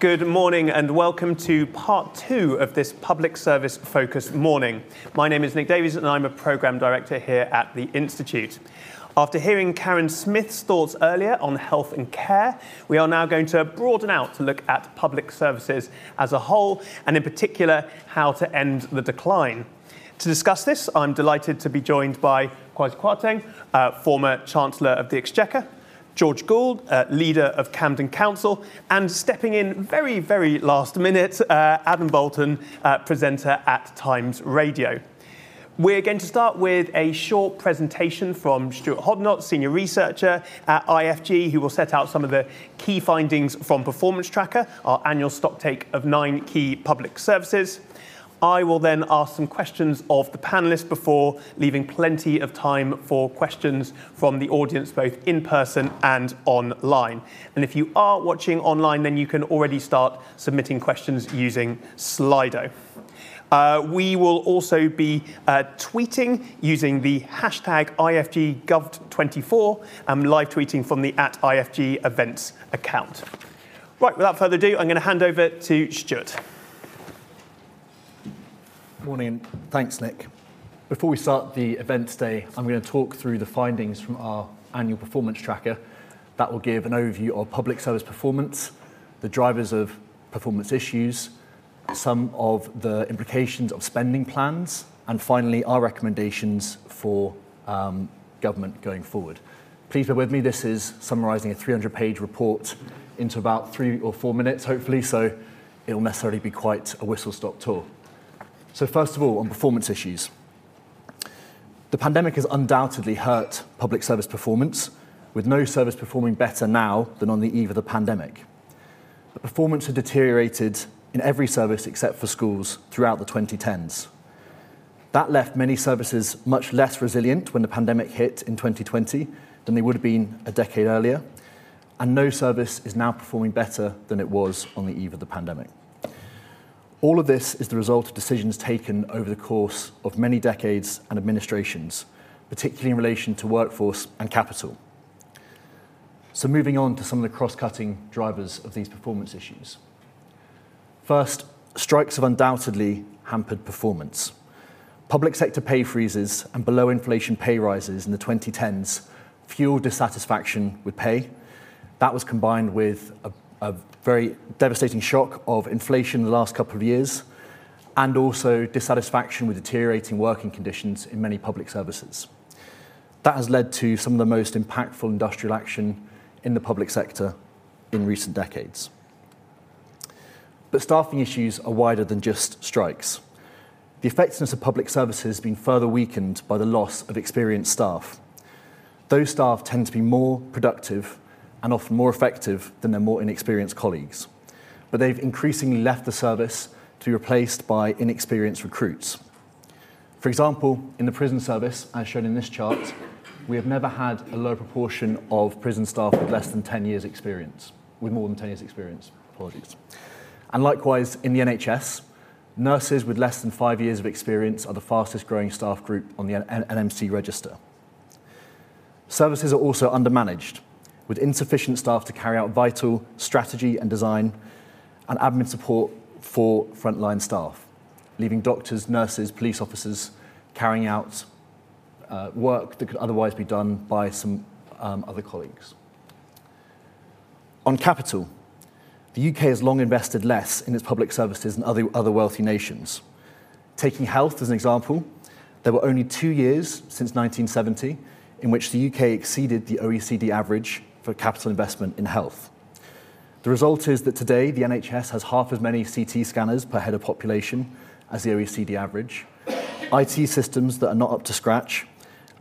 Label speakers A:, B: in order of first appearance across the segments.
A: Good morning and welcome to part two of this public service focused morning. My name is Nick Davies and I'm a programme director here at the Institute. After hearing Karen Smith's thoughts earlier on health and care, we are now going to broaden out to look at public services as a whole and, in particular, how to end the decline. To discuss this, I'm delighted to be joined by Kwasi Kwarteng, uh, former Chancellor of the Exchequer, Georgia Gould, uh, leader of Camden Council, and stepping in very, very last minute, uh, Adam Boulton, uh, presenter at Times Radio. We're going to start with a short presentation from Stuart Hoddinott, Senior Researcher at IFG, who will set out some of the key findings from Performance Tracker, our annual stocktake of nine key public services. I will then ask some questions of the panelists before leaving plenty of time for questions from the audience, both in person and online. And if you are watching online, then you can already start submitting questions using Slido. Uh, we will also be uh, tweeting using the hashtag IFGGov24 and live tweeting from the at IFG events account. Right, without further ado, I'm going to hand over to Stuart.
B: Morning, thanks, Nick. Before we start the event today, I'm going to talk through the findings from our annual performance tracker. That will give an overview of public service performance, the drivers of performance issues, some of the implications of spending plans, and finally, our recommendations for um, government going forward. Please bear with me. This is summarising a 300-page report into about three or four minutes, hopefully, so it'll necessarily be quite a whistle-stop tour. So first of all, on performance issues. The pandemic has undoubtedly hurt public service performance, with no service performing better now than on the eve of the pandemic. But performance had deteriorated in every service except for schools throughout the 2010s. That left many services much less resilient when the pandemic hit in 2020 than they would have been a decade earlier, and no service is now performing better than it was on the eve of the pandemic. All of this is the result of decisions taken over the course of many decades and administrations, particularly in relation to workforce and capital. So moving on to some of the cross-cutting drivers of these performance issues. First, strikes have undoubtedly hampered performance. Public sector pay freezes and below inflation pay rises in the 2010s fueled dissatisfaction with pay. That was combined with a, a very devastating shock of inflation in the last couple of years and also dissatisfaction with deteriorating working conditions in many public services. That has led to some of the most impactful industrial action in the public sector in recent decades. But staffing issues are wider than just strikes. The effectiveness of public services has been further weakened by the loss of experienced staff. Those staff tend to be more productive and often more effective than their more inexperienced colleagues. But they've increasingly left the service to be replaced by inexperienced recruits. For example, in the prison service, as shown in this chart, we have never had a low proportion of prison staff with less than 10 years experience, with more than 10 years experience, apologies. And likewise, in the NHS, nurses with less than five years of experience are the fastest growing staff group on the NMC register. Services are also undermanaged, with insufficient staff to carry out vital strategy and design and admin support for frontline staff, leaving doctors, nurses, police officers carrying out uh, work that could otherwise be done by some um, other colleagues. On capital, the UK has long invested less in its public services than other, other wealthy nations. Taking health as an example, there were only two years since 1970 in which the UK exceeded the OECD average for capital investment in health. The result is that today the NHS has half as many CT scanners per head of population as the OECD average, IT systems that are not up to scratch,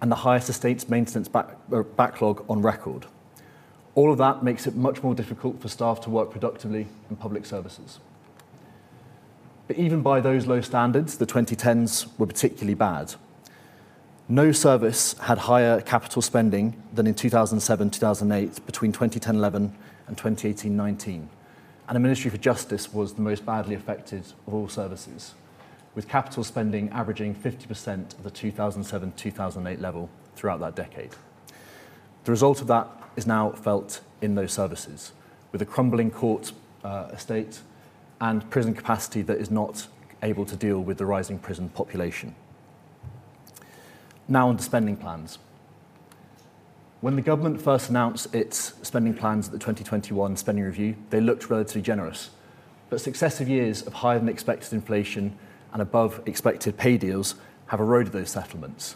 B: and the highest estates maintenance back, uh, backlog on record. All of that makes it much more difficult for staff to work productively in public services. But even by those low standards, the 2010s were particularly bad. No service had higher capital spending than in 2007 2008 between 2010 11 and 2018 19. And the Ministry for Justice was the most badly affected of all services, with capital spending averaging 50% of the 2007 2008 level throughout that decade. The result of that is now felt in those services, with a crumbling court uh, estate, and prison capacity that is not able to deal with the rising prison population. Now on to spending plans. When the government first announced its spending plans at the 2021 spending review, they looked relatively generous. But successive years of higher than expected inflation and above expected pay deals have eroded those settlements.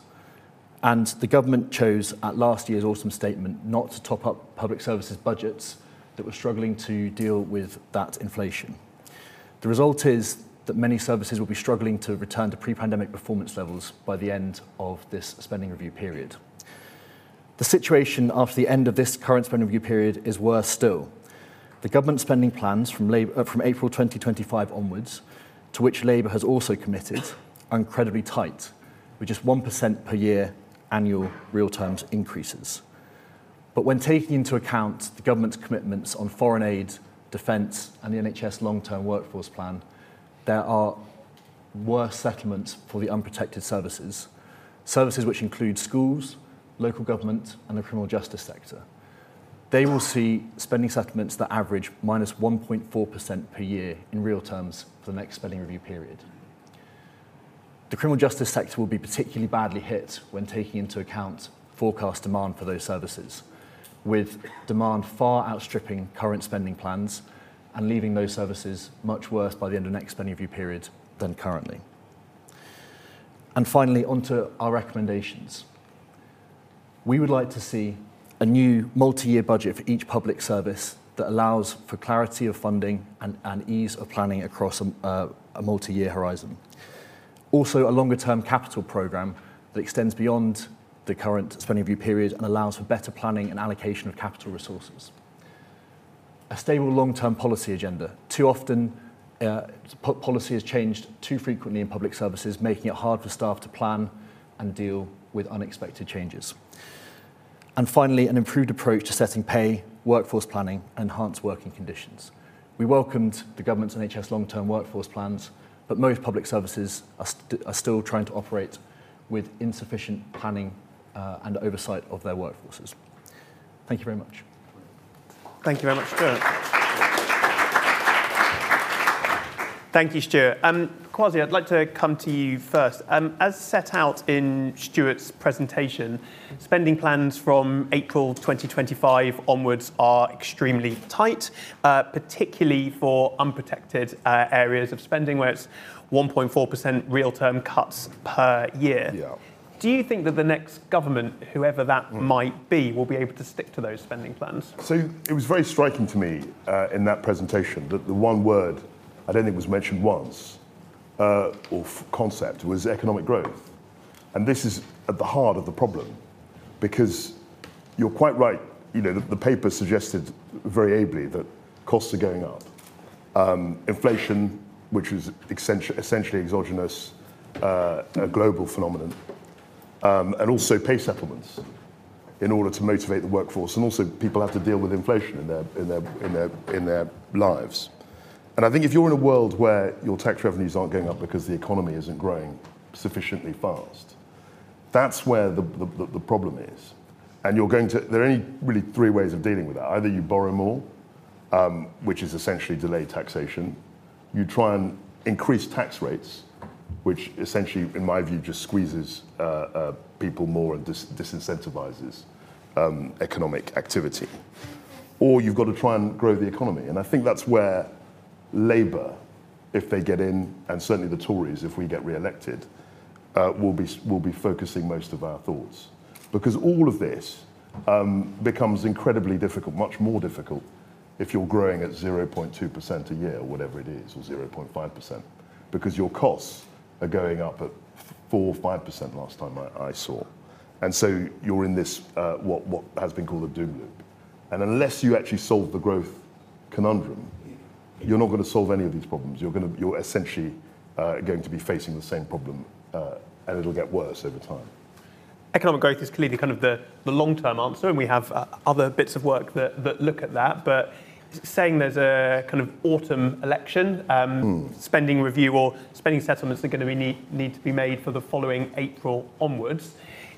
B: And the government chose at last year's autumn statement not to top up public services budgets that were struggling to deal with that inflation. The result is that many services will be struggling to return to pre-pandemic performance levels by the end of this spending review period. The situation after the end of this current spending review period is worse still. The government spending plans from, Labour, uh, from April 2025 onwards, to which Labour has also committed, are incredibly tight, with just 1% per year annual real terms increases. But when taking into account the government's commitments on foreign aid, defence, and the NHS long term workforce plan, there are worse settlements for the unprotected services, services which include schools, local government, and the criminal justice sector. They will see spending settlements that average minus 1.4% per year in real terms for the next spending review period. The criminal justice sector will be particularly badly hit when taking into account forecast demand for those services, with demand far outstripping current spending plans and leaving those services much worse by the end of next spending review period than currently. And finally, onto our recommendations. We would like to see a new multi-year budget for each public service that allows for clarity of funding and, and ease of planning across a, uh, a multi-year horizon. Also, a longer-term capital program that extends beyond the current spending review period and allows for better planning and allocation of capital resources. A stable long-term policy agenda. Too often, uh, policy has changed too frequently in public services, making it hard for staff to plan and deal with unexpected changes. And finally, an improved approach to setting pay, workforce planning, and enhanced working conditions. We welcomed the government's NHS long-term workforce plans, but most public services are, st- are still trying to operate with insufficient planning uh, and oversight of their workforces. Thank you very much.
A: Thank you very much, Stuart. Thank you, Stuart. Um, Kwasi, I'd like to come to you first. Um, as set out in Stuart's presentation, spending plans from April 2025 onwards are extremely tight, uh, particularly for unprotected uh, areas of spending where it's 1.4% real term cuts per year. Yeah. Do you think that the next government, whoever that mm. might be, will be able to stick to those spending plans?
C: So it was very striking to me uh, in that presentation that the one word I don't think was mentioned once uh, or f- concept was economic growth. And this is at the heart of the problem because you're quite right. You know, the, the paper suggested very ably that costs are going up. Um, inflation, which is essentially exogenous, uh, a global phenomenon, um, and also pay settlements in order to motivate the workforce. And also, people have to deal with inflation in their, in their, in their, in their lives. And I think if you're in a world where your tax revenues aren't going up because the economy isn't growing sufficiently fast, that's where the, the, the problem is. And you're going to, there are only really three ways of dealing with that. Either you borrow more, um, which is essentially delayed taxation, you try and increase tax rates, which essentially, in my view, just squeezes uh, uh, people more and dis- disincentivizes um, economic activity. Or you've got to try and grow the economy. And I think that's where Labour, if they get in, and certainly the Tories, if we get re-elected, uh, will be will be focusing most of our thoughts, because all of this um, becomes incredibly difficult, much more difficult, if you're growing at 0.2% a year or whatever it is, or 0.5%, because your costs are going up at four or five percent last time I, I, saw, and so you're in this uh, what what has been called a doom loop, and unless you actually solve the growth conundrum, you're not going to solve any of these problems. You're, going to, you're essentially uh, going to be facing the same problem, uh, and it'll get worse over time.
A: Economic growth is clearly kind of the, the long term answer, and we have uh, other bits of work that, that look at that. But saying there's a kind of autumn election, um, mm. spending review or spending settlements are going to be need, need to be made for the following April onwards.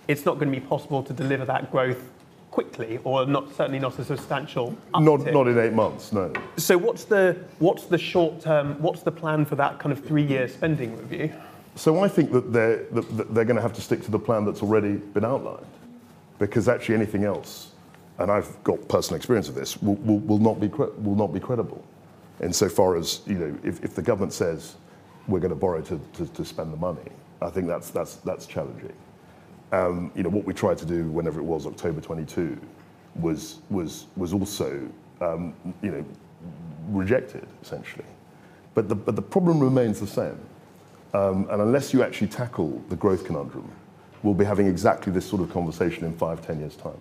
A: It's not going to be possible to deliver that growth quickly, or not certainly not a substantial
C: Not,
A: uptick.
C: not in eight months, no.
A: So what's the what's the short term? What's the plan for that kind of three year spending review?
C: So I think that they're, that they're going to have to stick to the plan that's already been outlined, because actually anything else, and I've got personal experience of this, will, will, will not be will not be credible, insofar as you know if, if the government says we're going to borrow to, to, to spend the money, I think that's that's that's challenging. Um, you know what we tried to do whenever it was October 22 was was was also um, you know rejected essentially, but the but the problem remains the same. Um, and unless you actually tackle the growth conundrum, we'll be having exactly this sort of conversation in five, ten years' time.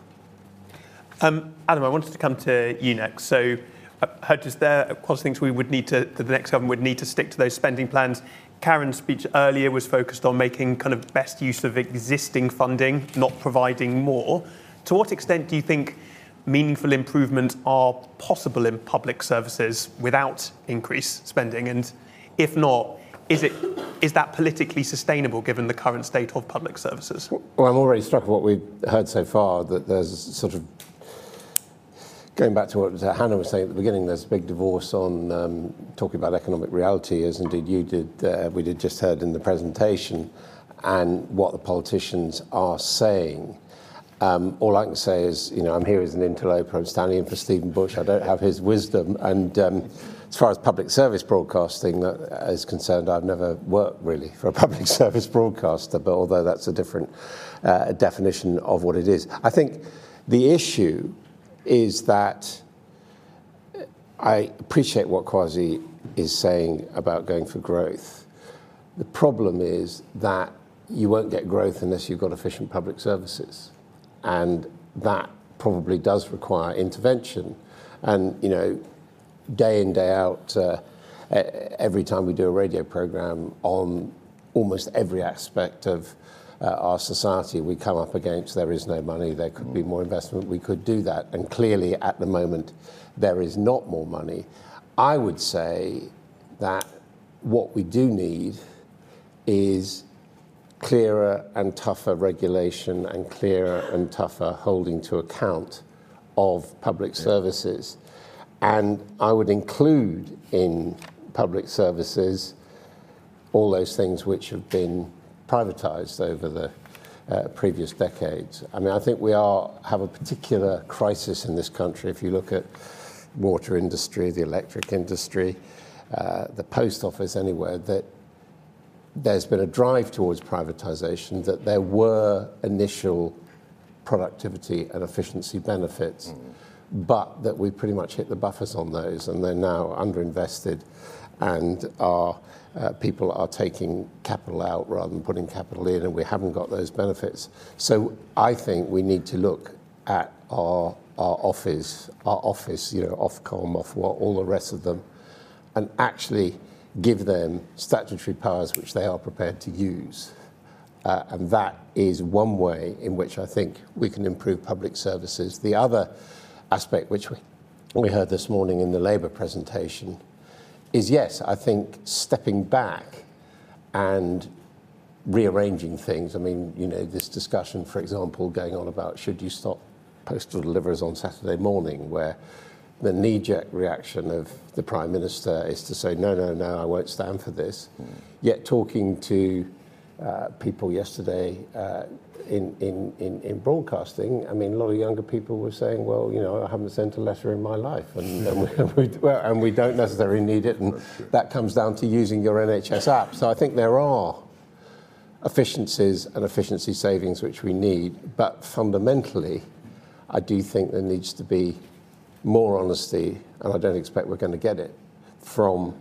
A: Um, Adam, I wanted to come to you next. So, I heard just there, of course, things we would need to, that the next government would need to stick to those spending plans. Karen's speech earlier was focused on making kind of best use of existing funding, not providing more. To what extent do you think meaningful improvements are possible in public services without increased spending? And if not, is, it, is that politically sustainable given the current state of public services?
D: Well, I'm already struck with what we've heard so far that there's sort of going back to what Hannah was saying at the beginning. There's a big divorce on um, talking about economic reality, as indeed you did. Uh, we did just heard in the presentation, and what the politicians are saying. Um, all I can say is, you know, I'm here as an interloper. I'm standing in for Stephen Bush. I don't have his wisdom. And um, as far as public service broadcasting that is concerned, I've never worked really for a public service broadcaster, but although that's a different uh, definition of what it is. I think the issue is that I appreciate what Kwasi is saying about going for growth. The problem is that you won't get growth unless you've got efficient public services and that probably does require intervention. And you know, day in day out, uh, every time we do a radio program on almost every aspect of Uh, our society, we come up against there is no money, there could be more investment, we could do that. And clearly, at the moment, there is not more money. I would say that what we do need is clearer and tougher regulation and clearer and tougher holding to account of public services. And I would include in public services all those things which have been privatized over the uh, previous decades. I mean, I think we are have a particular crisis in this country. If you look at water industry, the electric industry, uh, the post office, anywhere that there's been a drive towards privatization, that there were initial productivity and efficiency benefits, mm. but that we pretty much hit the buffers on those and they're now underinvested and our uh, people are taking capital out rather than putting capital in and we haven't got those benefits. So I think we need to look at our, our office, our office, you know, Ofcom, Ofwat, all the rest of them, and actually give them statutory powers which they are prepared to use. Uh, and that is one way in which I think we can improve public services. The other aspect, which we, we heard this morning in the Labour presentation, is yes, I think stepping back and rearranging things. I mean, you know, this discussion, for example, going on about should you stop postal deliverers on Saturday morning, where the knee jerk reaction of the Prime Minister is to say, no, no, no, I won't stand for this. Mm. Yet, talking to uh, people yesterday uh, in, in, in, in, broadcasting, I mean, a lot of younger people were saying, well, you know, I haven't sent a letter in my life, and, and, we, and, we, well, and we don't necessarily need it, and that comes down to using your NHS app. So I think there are efficiencies and efficiency savings which we need, but fundamentally, I do think there needs to be more honesty, and I don't expect we're going to get it, from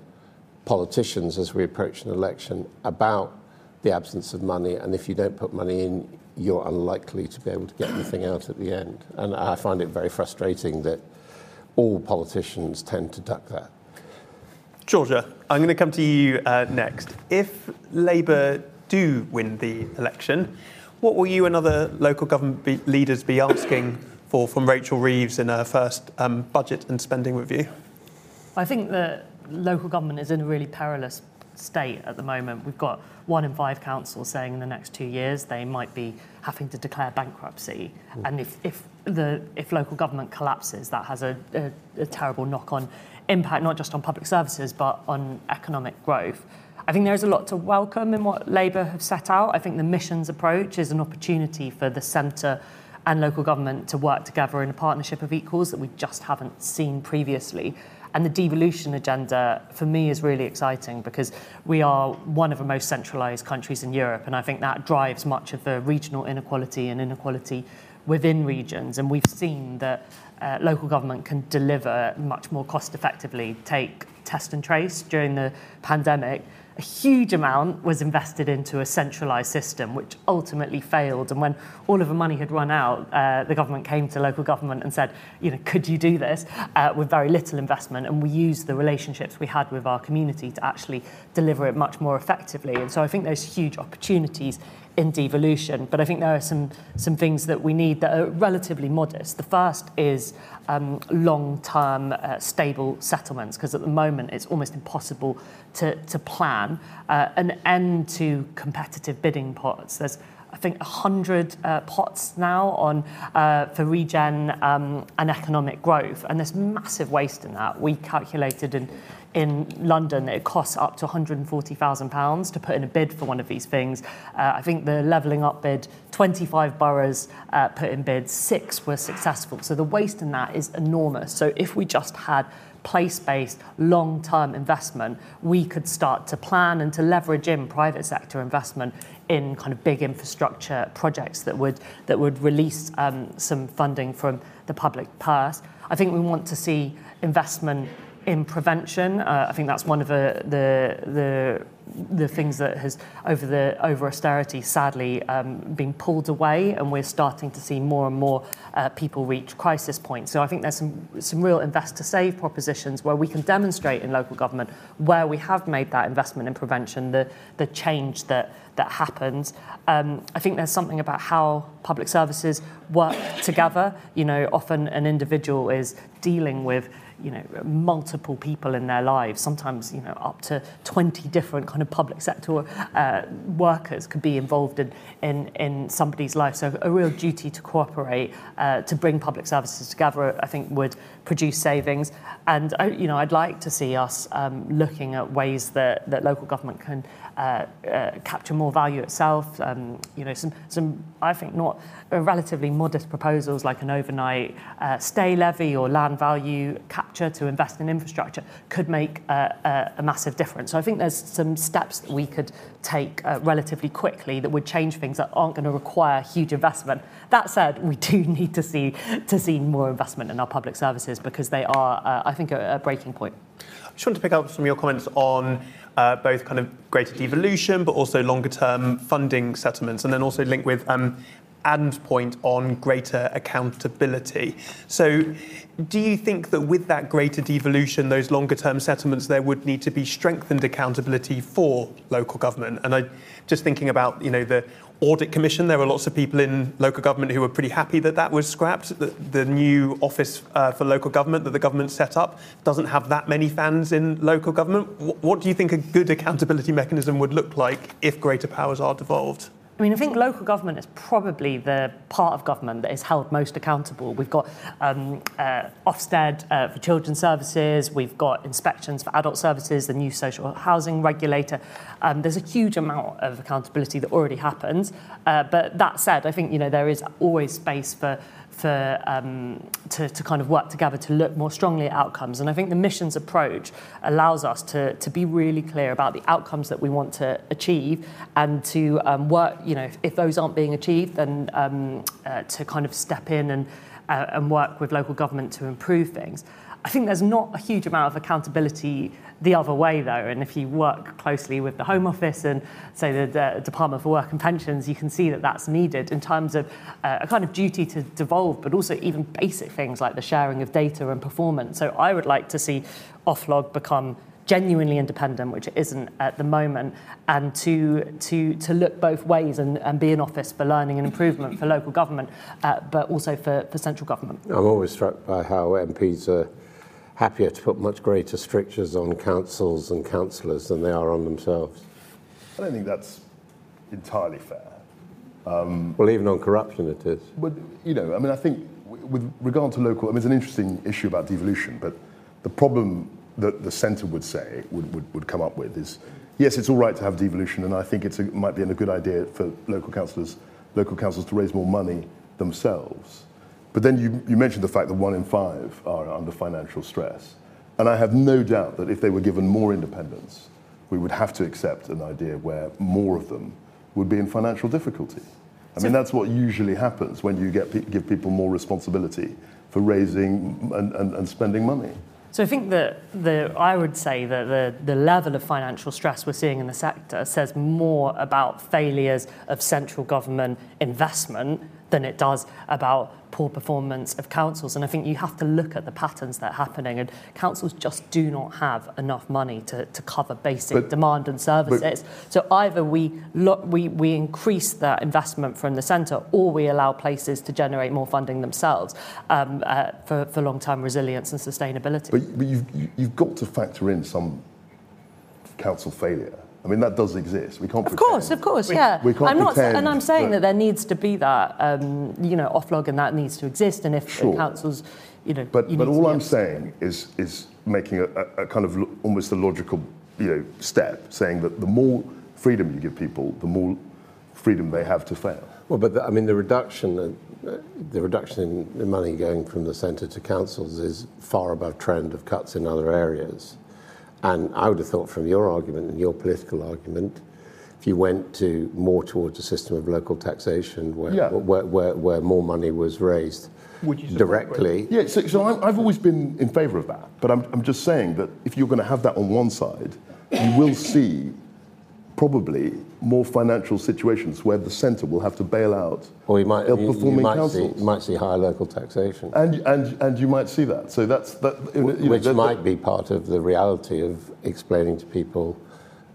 D: politicians as we approach an election about the absence of money. And if you don't put money in, you're unlikely to be able to get anything out at the end. And I find it very frustrating that all politicians tend to duck that.
A: Georgia, I'm going to come to you uh, next. If Labour do win the election, what will you and other local government be- leaders be asking for from Rachel Reeves in her first um, budget and spending review?
E: I think that local government is in a really perilous state at the moment. We've got one in five councils saying in the next two years they might be having to declare bankruptcy. Mm. And if, if, the, if local government collapses, that has a, a, a terrible knock on impact, not just on public services, but on economic growth. I think there's a lot to welcome in what Labour have set out. I think the missions approach is an opportunity for the centre and local government to work together in a partnership of equals that we just haven't seen previously. And the devolution agenda, for me, is really exciting because we are one of the most centralised countries in Europe. And I think that drives much of the regional inequality and inequality within regions. And we've seen that uh, local government can deliver much more cost effectively. Take test and trace during the pandemic a huge amount was invested into a centralised system, which ultimately failed. And when all of the money had run out, uh, the government came to local government and said, you know, could you do this uh, with very little investment? And we used the relationships we had with our community to actually deliver it much more effectively. And so I think there's huge opportunities in devolution. But I think there are some, some things that we need that are relatively modest. The first is um, long-term uh, stable settlements because at the moment it's almost impossible to, to plan uh, an end to competitive bidding pots. There's think 100 uh, pots now on uh, for regen um, and economic growth, and there's massive waste in that. We calculated in in London, it costs up to £140,000 to put in a bid for one of these things. Uh, I think the levelling up bid, 25 boroughs uh, put in bids, six were successful. So the waste in that is enormous. So if we just had place-based long-term investment, we could start to plan and to leverage in private sector investment in kind of big infrastructure projects that would that would release um, some funding from the public purse. I think we want to see investment in prevention. Uh, I think that's one of the, the, the, the things that has, over, the, over austerity, sadly um, been pulled away, and we're starting to see more and more uh, people reach crisis points. So I think there's some, some real invest to save propositions where we can demonstrate in local government where we have made that investment in prevention, the, the change that, that happens. Um, I think there's something about how public services work together. You know, often an individual is dealing with you know, multiple people in their lives, sometimes, you know, up to 20 different kind of public sector uh, workers could be involved in, in, in somebody's life. So a real duty to cooperate, uh, to bring public services together, I think would produce savings. And, you know, I'd like to see us um, looking at ways that, that local government can capture more value itself. Um, you know, some, some, I think, not relatively modest proposals like an overnight uh, stay levy or land value capture to invest in infrastructure could make a, massive difference. So I think there's some steps that we could take uh, relatively quickly that would change things that aren't going to require huge investment. That said, we do need to see to see more investment in our public services because they are, uh, I think, a breaking point.
A: Just want to pick up some of your comments on uh, both kind of greater devolution, but also longer term funding settlements, and then also link with um, and point on greater accountability. So, do you think that with that greater devolution, those longer term settlements, there would need to be strengthened accountability for local government? And I just thinking about, you know, the audit commission, there were lots of people in local government who were pretty happy that that was scrapped. The, the new office uh, for local government that the government set up doesn't have that many fans in local government. W- what do you think a good accountability mechanism would look like if greater powers are devolved?
E: I mean, I think local government is probably the part of government that is held most accountable. We've got um, uh, Ofsted uh, for children's services, we've got inspections for adult services, the new social housing regulator. Um, there's a huge amount of accountability that already happens. Uh, but that said, I think you know there is always space for for um, to, to kind of work together to look more strongly at outcomes. And I think the missions approach allows us to, to be really clear about the outcomes that we want to achieve and to um, work, you know, if, if, those aren't being achieved, then um, uh, to kind of step in and, uh, and work with local government to improve things. I think there's not a huge amount of accountability the other way, though. And if you work closely with the Home Office and, say, the, the Department for Work and Pensions, you can see that that's needed in terms of uh, a kind of duty to devolve, but also even basic things like the sharing of data and performance. So I would like to see Oflog become genuinely independent, which it isn't at the moment, and to, to, to look both ways and, and be an office for learning and improvement for local government, uh, but also for, for central government.
D: I'm always struck by how MPs are happier to put much greater strictures on councils and councillors than they are on themselves.
C: I don't think that's entirely fair.
D: Um, well, even on corruption, it is.
C: But, you know, I mean, I think with regard to local, I mean, it's an interesting issue about devolution, but the problem that the centre would say, would, would, would come up with is, yes, it's all right to have devolution, and I think it might be a good idea for local councillors, local councils to raise more money themselves. But then you, you mentioned the fact that one in five are under financial stress. And I have no doubt that if they were given more independence, we would have to accept an idea where more of them would be in financial difficulty. I mean, that's what usually happens when you get, pe- give people more responsibility for raising and, and, and spending money.
E: So I think that the, I would say that the, the level of financial stress we're seeing in the sector says more about failures of central government investment than it does about poor performance of councils. And I think you have to look at the patterns that are happening. And councils just do not have enough money to, to cover basic
C: but,
E: demand and services. But, so either we, we, we increase that investment from the centre or we allow places to generate more funding themselves um, uh, for, for long term resilience and sustainability.
C: But, but you've, you've got to factor in some council failure. I mean, that does exist. We can't
E: Of course, of course, yeah.
C: we can't
E: I'm not, and I'm saying
C: that-
E: that there needs to be that, um, you know, Oflog, and that needs to exist. And if the
C: Sure.
E: councils, you know,
C: But,
E: you
C: but all I'm
E: able-
C: saying is, is making a, a, a kind of lo- almost a logical you know, step, saying that the more freedom you give people, the more freedom they have to fail.
D: Well, but the, I mean, the reduction, uh, the reduction in the money going from the centre to councils is far above trend of cuts in other areas. And I would have thought, from your argument and your political argument, if you went to more towards a system of local taxation, where
C: Yeah.
D: where, where, where more money was raised directly,
C: Yeah, so, so I'm, I've always been in favour of that. But I'm, I'm just saying that if you're going to have that on one side, you will see probably more financial situations where the centre will have to bail out
D: or you might, you, you
C: ill-performing
D: might see,
C: councils.
D: you might see higher local taxation.
C: And, and, and you might see that. So that's that. you know,
D: which
C: that-
D: might be part of the reality of explaining to people,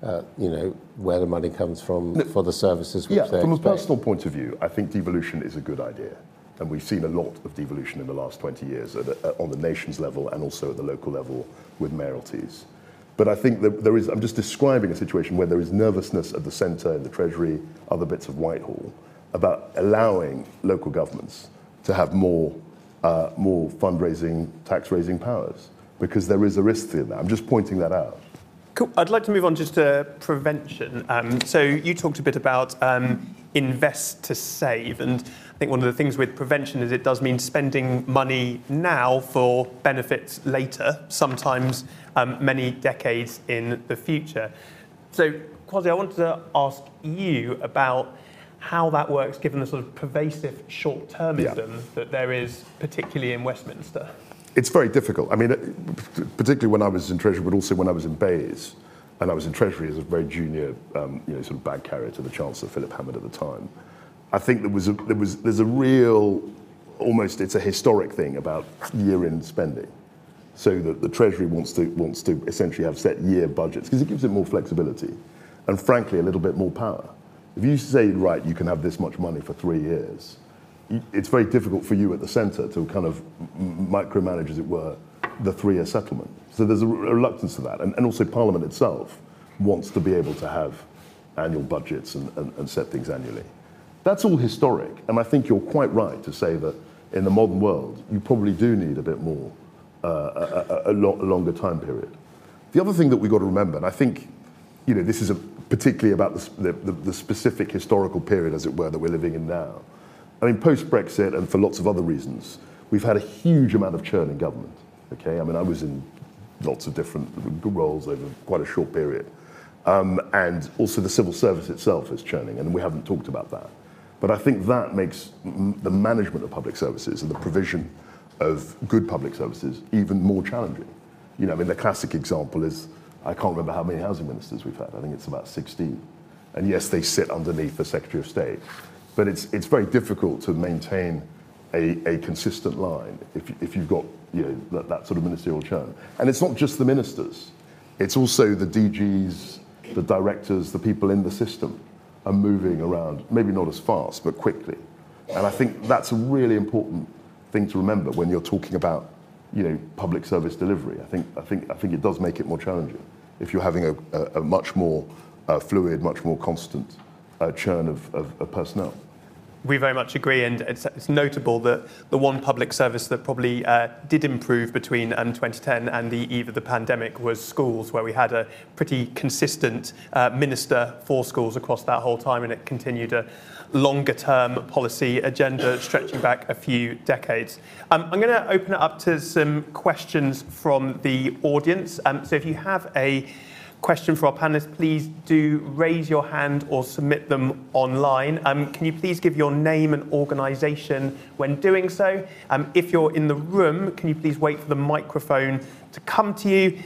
D: uh, you know, where the money comes from for the services which
C: Yeah,
D: they
C: from a personal point of view, I think devolution is a good idea. And we've seen a lot of devolution in the last 20 years at, uh, on the nation's level and also at the local level with mayoralties. But I think that there is, I'm just describing a situation where there is nervousness at the centre, in the Treasury, other bits of Whitehall, about allowing local governments to have more, uh, more fundraising, tax raising powers. Because there is a risk in that. I'm just pointing that out.
A: Cool. I'd like to move on just to prevention. Um, so you talked a bit about um, invest to save, and I think one of the things with prevention is it does mean spending money now for benefits later, sometimes um, many decades in the future. So, Kwasi, I wanted to ask you about how that works, given the sort of pervasive short-termism that there is, particularly in Westminster.
C: It's very difficult. I mean, uh, particularly when I was in Treasury, but also when I was in BEIS, and I was in Treasury as a very junior, um, you know, sort of bag carrier to the Chancellor Philip Hammond at the time. I think there was a, there was there's a real, almost it's a historic thing about year-end spending, so that the Treasury wants to wants to essentially have set year budgets because it gives it more flexibility, and frankly a little bit more power. If you say right, you can have this much money for three years, it's very difficult for you at the centre to kind of micromanage, as it were, the three-year settlement. So there's a reluctance to that, and, and also Parliament itself wants to be able to have annual budgets and, and, and set things annually. That's all historic, and I think you're quite right to say that in the modern world, you probably do need a bit more, uh, a, a, a, lo- a longer time period. The other thing that we've got to remember, and I think, you know, this is particularly about the, the, the, the specific historical period, as it were, that we're living in now. I mean, post Brexit and for lots of other reasons, we've had a huge amount of churn in government. Okay, I mean, I was in lots of different roles over quite a short period. Um, and also the civil service itself is churning, and we haven't talked about that. But I think that makes m- the management of public services and the provision of good public services even more challenging. You know, I mean, the classic example is I can't remember how many housing ministers we've had. I think it's about 16. And yes, they sit underneath the Secretary of State. But it's, it's very difficult to maintain a, a consistent line if, if you've got you know, that, that sort of ministerial churn. And it's not just the ministers, it's also the DGs, the directors, the people in the system are moving around, maybe not as fast, but quickly. And I think that's a really important thing to remember when you're talking about you know, public service delivery. I think, I think, I think it does make it more challenging if you're having a, a, a much more uh, fluid, much more constant uh, churn of, of, of personnel.
A: We very much agree, and it's, it's, notable that the one public service that probably uh, did improve between um, 2010 and the eve of the pandemic was schools, where we had a pretty consistent uh, minister for schools across that whole time, and it continued a longer term policy agenda stretching back a few decades. Um, I'm going to open it up to some questions from the audience. Um, so if you have a question for our panelists, please do raise your hand or submit them online. Um, can you please give your name and organisation when doing so? Um, if you're in the room, can you please wait for the microphone to come to you?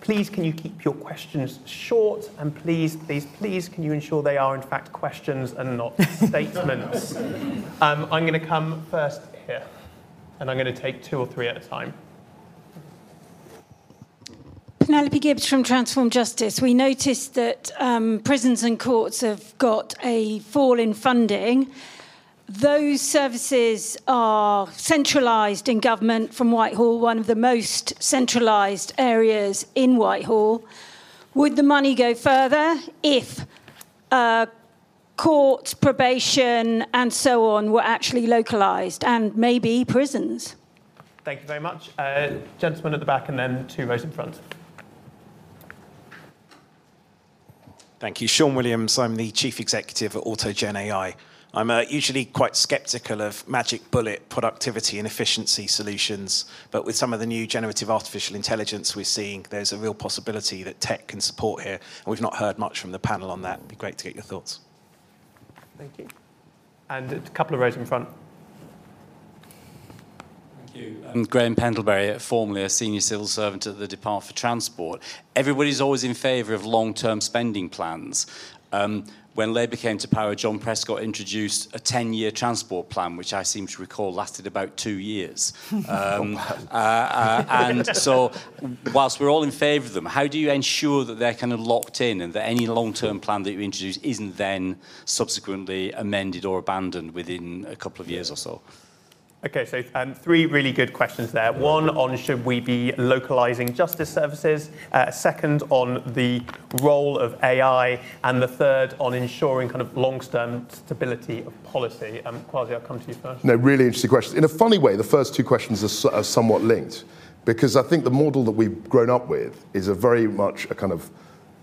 A: Please, can you keep your questions short? And please, please, please, can you ensure they are in fact questions and not statements? Um, I'm going to come first here, and I'm going to take two or three at a time.
F: Penelope Gibbs from Transform Justice. We noticed that um, prisons and courts have got a fall in funding. Those services are centralised in government from Whitehall, one of the most centralised areas in Whitehall. Would the money go further if uh, courts, probation, and so on were actually localised, and maybe prisons?
A: Thank you very much. Uh, gentleman at the back, and then two rows in front.
G: Thank you. Sean Williams. I'm the Chief Executive at AutoGen AI. I'm uh, usually quite skeptical of magic bullet productivity and efficiency solutions, but with some of the new generative artificial intelligence we're seeing, there's a real possibility that tech can support here, and we've not heard much from the panel on that. It'd be great to get your thoughts.
A: Thank you. And a couple of rows in front.
H: Thank you. I'm Graham Pendlebury, formerly a senior civil servant at the Department for Transport. Everybody's always in favour of long-term spending plans. Um, when Labour came to power, John Prescott introduced a 10-year transport plan, which I seem to recall lasted about two years. Um, uh, uh, and so, whilst we're all in favour of them, how do you ensure that they're kind of locked in and that any long-term plan that you introduce isn't then subsequently amended or abandoned within a couple of years or so?
A: Okay, so um, three really good questions there. One on should we be localizing justice services, uh, second on the role of AI, and the third on ensuring kind of long-term stability of policy. Um, I'll come to you first.
C: No, really interesting questions. In a funny way, the first two questions are, are somewhat linked because I think the model that we've grown up with is a very much a kind of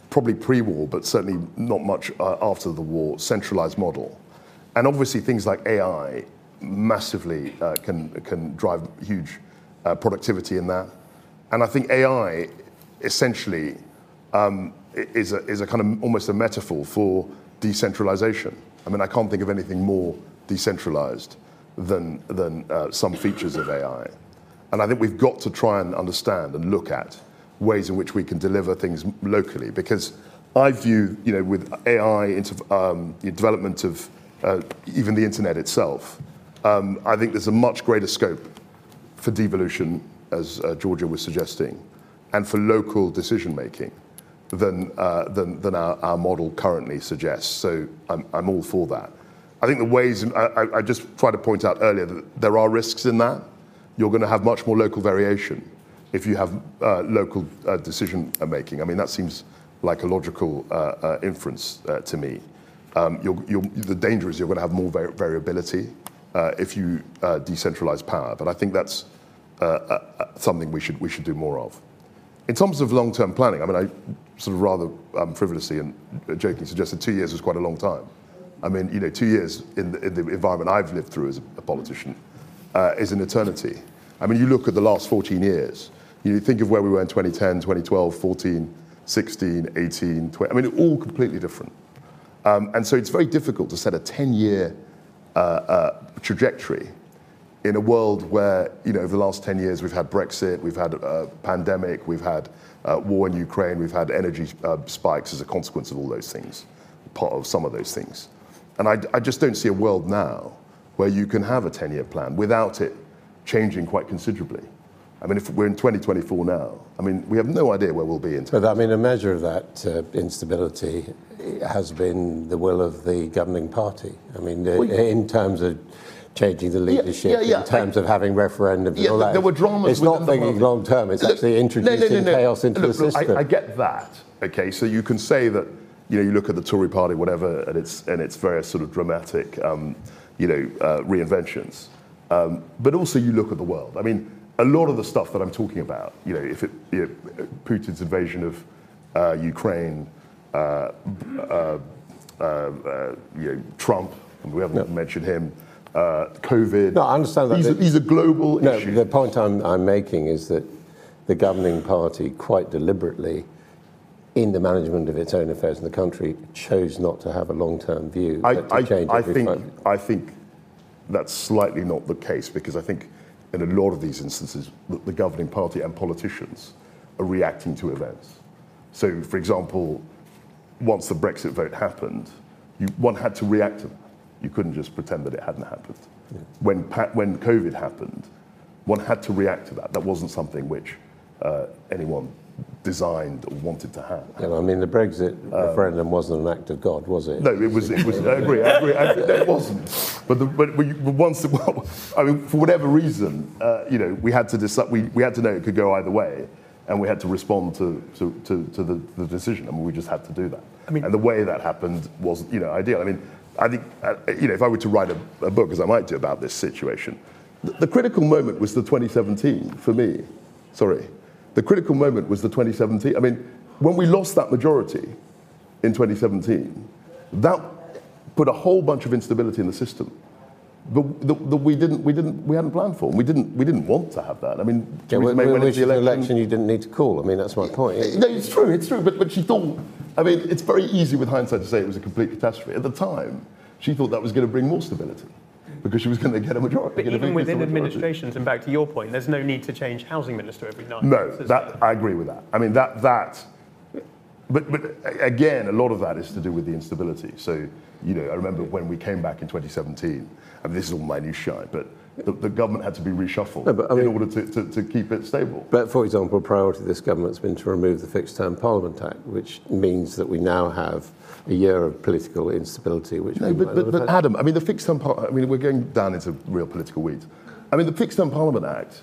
C: probably pre-war, but certainly not much uh, after the war, centralized model. And obviously things like AI massively uh, can, can drive huge uh, productivity in that. And I think AI essentially um, is, a, is a kind of almost a metaphor for decentralization. I mean, I can't think of anything more decentralized than, than uh, some features of AI. And I think we've got to try and understand and look at ways in which we can deliver things locally because I view, you know, with AI into um, development of uh, even the internet itself, um, I think there's a much greater scope for devolution, as uh, Georgia was suggesting, and for local decision making than, uh, than, than our, our, model currently suggests. So I'm, I'm all for that. I think the ways, I, I just tried to point out earlier that there are risks in that. You're going to have much more local variation if you have uh, local uh, decision making. I mean, that seems like a logical uh, uh, inference to me. Um, you're, you're, the danger is you're going to have more variability uh, if you uh, decentralize power. But I think that's uh, uh, uh, something we should, we should do more of. In terms of long-term planning, I mean, I sort of rather um, frivolously and jokingly suggested two years was quite a long time. I mean, you know, two years in the, in the environment I've lived through as a, politician uh, is an eternity. I mean, you look at the last 14 years, you think of where we were in 2010, 2012, 14, 16, 18, 20, I mean, all completely different. Um, and so it's very difficult to set a 10-year uh, uh, trajectory in a world where, you know, over the last 10 years, we've had Brexit, we've had a pandemic, we've had uh, war in Ukraine, we've had energy uh, spikes as a consequence of all those things, part of some of those things. And I, just don't see a world now where you can have a 10 year plan without it changing quite considerably. I mean, if we're in 2024 now, I mean, we have no idea where we'll be in.
D: But I mean, a measure of that uh, instability has been the will of the governing party. I mean, in terms of changing the leadership
C: yeah, yeah.
D: in terms of having referendums
C: Yeah,
D: and all that.
C: there were dramas
D: It's not thinking long term. It's
C: Look,
D: actually
C: no, no,
D: introducing
C: no, no.
D: chaos into
C: Look,
D: the
C: look,
D: system.
C: I, I get that. Okay, so you can say that you know you look at the Tory Party, whatever, and its and its various sort of dramatic, um, you know, uh, reinventions. Um, but also you look at the world. I mean, a lot of the stuff that I'm talking about, you know, if it, you know, Putin's invasion of uh, Ukraine, uh, uh, uh, uh, you know, Trump, we haven't mentioned him, uh, COVID.
D: No, I understand that.
C: These, are, these are global
D: No,
C: issues.
D: the point I'm, I'm making is that the governing party quite deliberately, in the management of its own affairs in the country, chose not to have a long-term view.
C: I, I,
D: change
C: I
D: every
C: think I think that's slightly not the case because I think in a lot of these instances the, the governing party and politicians are reacting to events. So, for example, once the Brexit vote happened, you, one had to react to that. You couldn't just pretend that it hadn't happened. When, when COVID happened, one had to react to that. That wasn't something which uh, anyone designed or wanted to have.
D: You know, I mean, the Brexit referendum wasn't an act of God, was it?
C: No, it was. It was. I agree. I agree. I agree. No, it wasn't. But the, but, but, but once, well, I mean, for whatever reason, uh, you know, we had to decide. We, we had to know it could go either way, and we had to respond to to, to, to the, the decision. I mean, we just had to do that. I mean, and the way that happened was, you know, ideal. I mean, I think, uh, you know, if I were to write a, a book, as I might do about this situation, the, the critical moment was the 2017 for me. Sorry, the critical moment was the 2017. I mean, when we lost that majority in 2017, that put a whole bunch of instability in the system. But that we didn't, we didn't, we hadn't planned for, and we didn't, we didn't want to have that. I mean,
D: Yeah,
C: Theresa May went into the
D: an election you didn't need to call. I mean, that's my point.
C: no, it's true, it's true. But, but she thought, I mean, it's very easy with hindsight to say it was a complete catastrophe. At the time, she thought that was going to bring more stability because she was going to get a majority.
A: But even within administrations, and back to your point, there's no need to change housing minister every night.
C: No,
A: Is
C: that, I agree with that. I mean, that, that, but, but again, a lot of that is to do with the instability. So, you know, I remember when we came back in 2017, I mean, this is all minutiae, but the, the government had to be reshuffled
D: No, but I
C: in order to, to, to keep it stable.
D: But for example, a priority of this government's been to remove the Fixed Term Parliament Act, which means that we now have a year of political instability, which
C: No, but, but, but. Adam, I mean, the fixed term, par- I mean, we're going down into real political weeds. I mean, the fixed term Parliament Act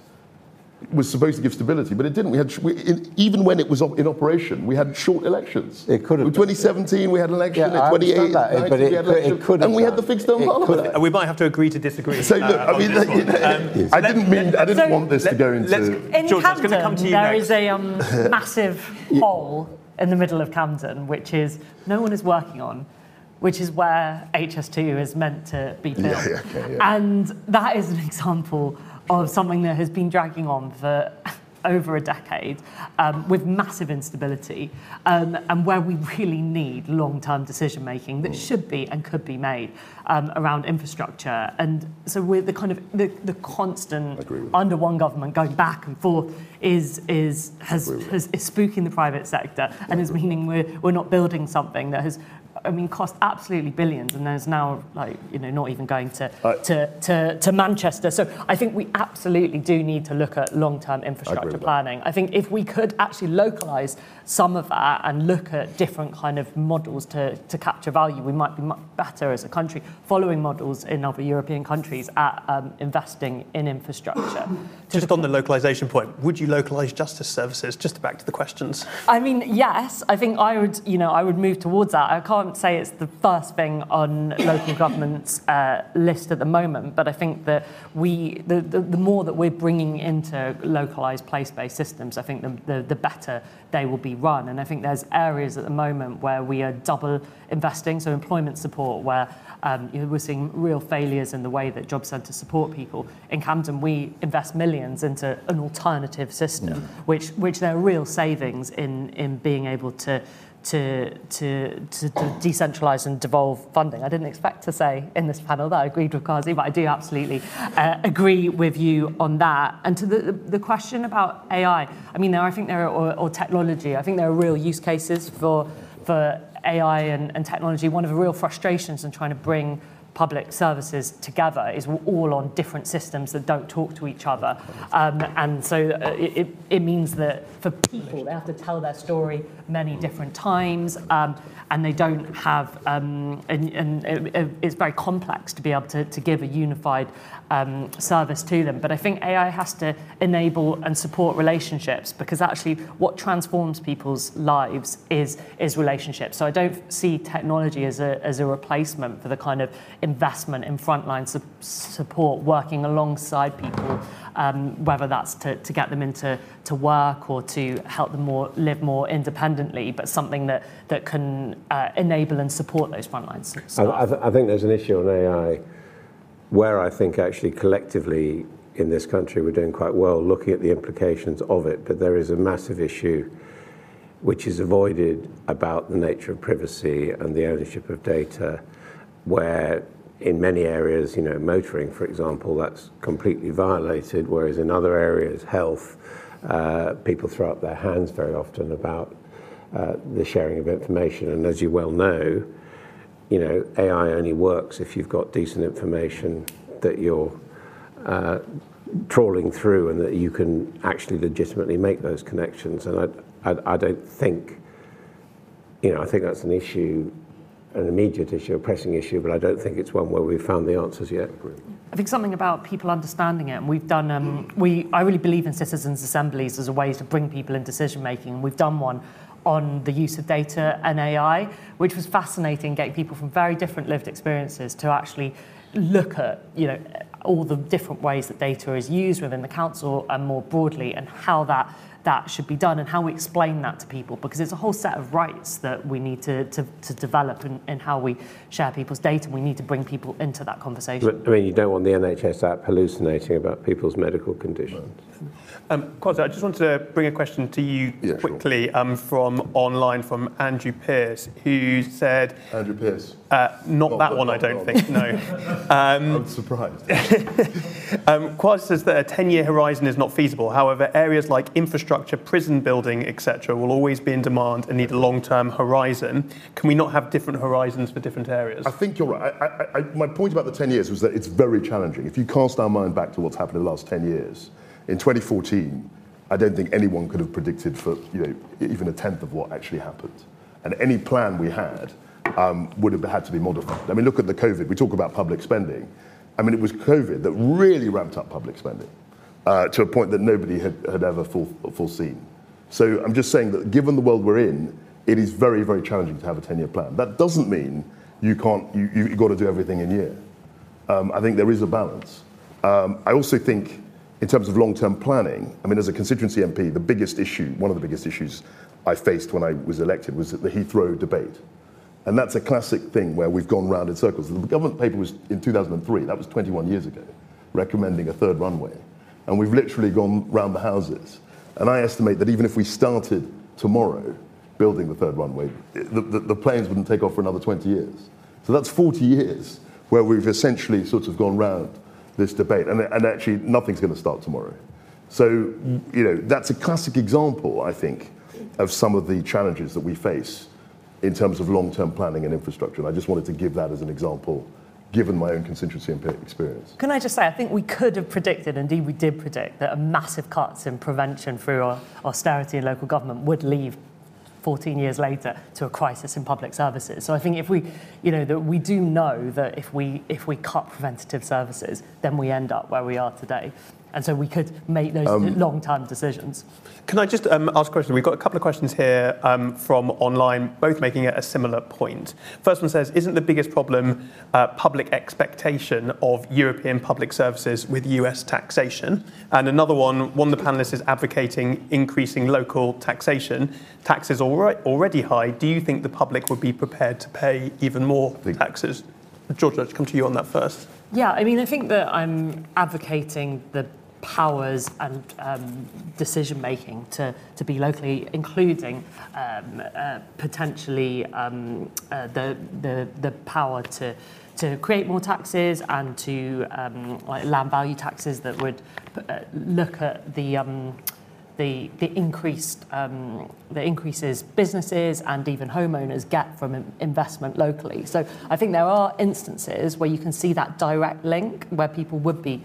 C: was supposed to give stability, but it didn't. We had, we, in, even when it was op- in operation, we had short elections.
D: It could have
C: In 2017, we had an election.
D: Yeah, I
C: in 28,
D: understand that,
C: 19,
D: but it
C: we had
D: could- it could have
C: And we had the fixed term Parliament
D: could
C: Act.
A: We might have to agree to disagree.
C: So, look,
A: uh,
C: I mean,
A: on this
C: you
A: one.
C: know, I didn't mean, I didn't
E: So-
C: want this to go
A: let's-
C: into.
E: In
A: George, I was gonna come to you
E: there
A: next.
E: is a um, massive hole in the middle of Camden, which is no one is working on, which is where HS2 is meant to be built.
C: Yeah, yeah, yeah, yeah.
E: And that is an example of something that has been dragging on for over a decade um, with massive instability um, and where we really need long-term decision making that should be and could be made um, around infrastructure. And so we're the kind of the, the constant under one government going back and forth is is has, has is spooking the private sector and is meaning we're we're not building something that has I mean, cost absolutely billions, and there's now like you know not even going to
C: I-
E: to, to to Manchester. So I think we absolutely do need to look at long-term infrastructure
C: with that.
E: planning. I think if we could actually localise some of that and look at different kind of models to to capture value, we might be much better as a country following models in other European countries at um, investing in infrastructure.
A: Just on the localisation point, would you localise justice services? Just back to the questions.
E: I mean, yes, I think I would, you know, I would move towards that. I can't say it's the first thing on local government's uh, list at the moment, but I think that we, the, the, the more that we're bringing into localised place-based systems, I think the, the, the better they will be run. And I think there's areas at the moment where we are double investing, so employment support, where um, you know, we're seeing real failures in the way that job centres support people. In Camden, we invest millions into an alternative system, which, which there are real savings in, in being able to, to, to, to, to decentralise and devolve funding. I didn't expect to say in this panel that I agreed with Kwasi, but I do absolutely uh, agree with you on that. And to the, the, question about AI, I mean, there, I think there are, or, or technology, I think there are real use cases for, for AI and, and technology. One of the real frustrations in trying to bring public services together is all on different systems that don't talk to each other. Um, and so uh, it, it, means that for people, they have to tell their story many different times. Um, and they don't have, um, and, and it, it's very complex to be able to, to give a unified um, service to them. But I think AI has to enable and support relationships because actually what transforms people's lives is, is relationships. So I don't see technology as a, as a replacement for the kind of investment in frontline su- support, working alongside people, um, whether that's to, to get them into to work or to help them more live more independently, but something that, that can uh, enable and support those frontline staff.
D: I, I, th- I think there's an issue on AI where I think actually collectively in this country we're doing quite well looking at the implications of it, but there is a massive issue which is avoided about the nature of privacy and the ownership of data, where in many areas, you know, motoring, for example, that's completely violated, whereas in other areas, health, uh, people throw up their hands very often about uh, the sharing of information. And as you well know, you know, AI only works if you've got decent information that you're uh, trawling through and that you can actually legitimately make those connections. And I, I, I don't think, you know, I think that's an issue, an immediate issue, a pressing issue, but I don't think it's one where we've found the answers yet.
E: I think something about people understanding it, and we've done. Um, we I really believe in citizens' assemblies as a way to bring people in decision making, and we've done one on the use of data and AI, which was fascinating, getting people from very different lived experiences to actually look at, you know, all the different ways that data is used within the council and more broadly, and how that that should be done and how we explain that to people because it's a whole set of rights that we need to, to, to develop in, in how we share people's data. We need to bring people into that conversation.
D: But, I mean, you don't want the NHS app hallucinating about people's medical conditions.
A: Um, Kwasi, I just wanted to bring a question to you
C: Yeah,
A: quickly um, from online from Andrew Pierce, who said,
C: Andrew Pierce.
A: uh, not
C: Not
A: that
C: that
A: one, I don't
C: no.
A: think, no. Um,
C: I'm surprised.
A: Um, Kwasi says that a 10 year horizon is not feasible. However, areas like infrastructure, prison building, etc., will always be in demand and need a long term horizon. Can we not have different horizons for different areas?
C: I think you're right. I, I, I, my point about the 10 years was that it's very challenging. If you cast our mind back to what's happened in the last 10 years, in 2014, I don't think anyone could have predicted for you know even a tenth of what actually happened. And any plan we had um, would have had to be modified. I mean, look at the COVID. We talk about public spending. I mean, it was COVID that really ramped up public spending to a point that nobody had, had ever foreseen. So I'm just saying that given the world we're in, it is very, very challenging to have a 10-year plan. That doesn't mean you can't, you, you, you've got to do everything in year. Um, I think there is a balance. Um, I also think in terms of long-term planning, I mean, as a constituency MP, the biggest issue, one of the biggest issues I faced when I was elected was the Heathrow debate. And that's a classic thing where we've gone round in circles. The government paper was in 2003, that was 21 years ago, recommending a third runway. And we've literally gone round the houses. And I estimate that even if we started tomorrow building the third runway, the, the, the planes wouldn't take off for another 20 years. So that's 40 years where we've essentially sort of gone round this debate. And, and actually, nothing's going to start tomorrow. So, you know, that's a classic example, I think, of some of the challenges that we face in terms of long-term planning and infrastructure. And I just wanted to give that as an example, given my own constituency and experience.
E: Can I just say, I think we could have predicted, indeed we did predict, that a massive cuts in prevention through austerity in local government would lead 14 years later to a crisis in public services. So I think if we, you know, that we do know that if we if we cut preventative services, then we end up where we are today. And so we could make those long-term decisions.
A: Can I just um, ask a question? We've got a couple of questions here um, from online, both making it a similar point. First one says, isn't the biggest problem uh, public expectation of European public services with US taxation? And another one, one of the panelists is advocating increasing local taxation. Taxes are already high. Do you think the public would be prepared to pay even more taxes? George, let's come to you on that first.
E: Yeah, I mean, I think that I'm advocating the powers and um, decision making to, to be locally, including um, uh, potentially um, uh, the, the, the power to, to create more taxes and to um, like land value taxes that would uh, look at the um, the, the increased um, the increases businesses and even homeowners get from investment locally. So I think there are instances where you can see that direct link where people would be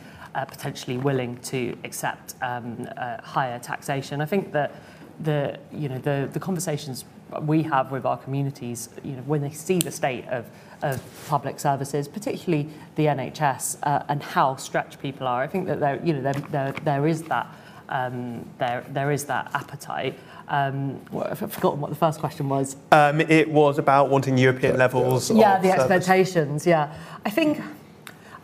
E: potentially willing to accept um, uh, higher taxation. I think that the you know the the conversations we have with our communities, you know, when they see the state of of public services, particularly the NHS, uh, and how stretched people are. I think that there, you know, there, there, there is that um, there, there is that appetite. Um, I've forgotten what the first question was.
A: Um, it was about wanting European levels.
E: Yeah, the
A: service.
E: expectations. Yeah, I think.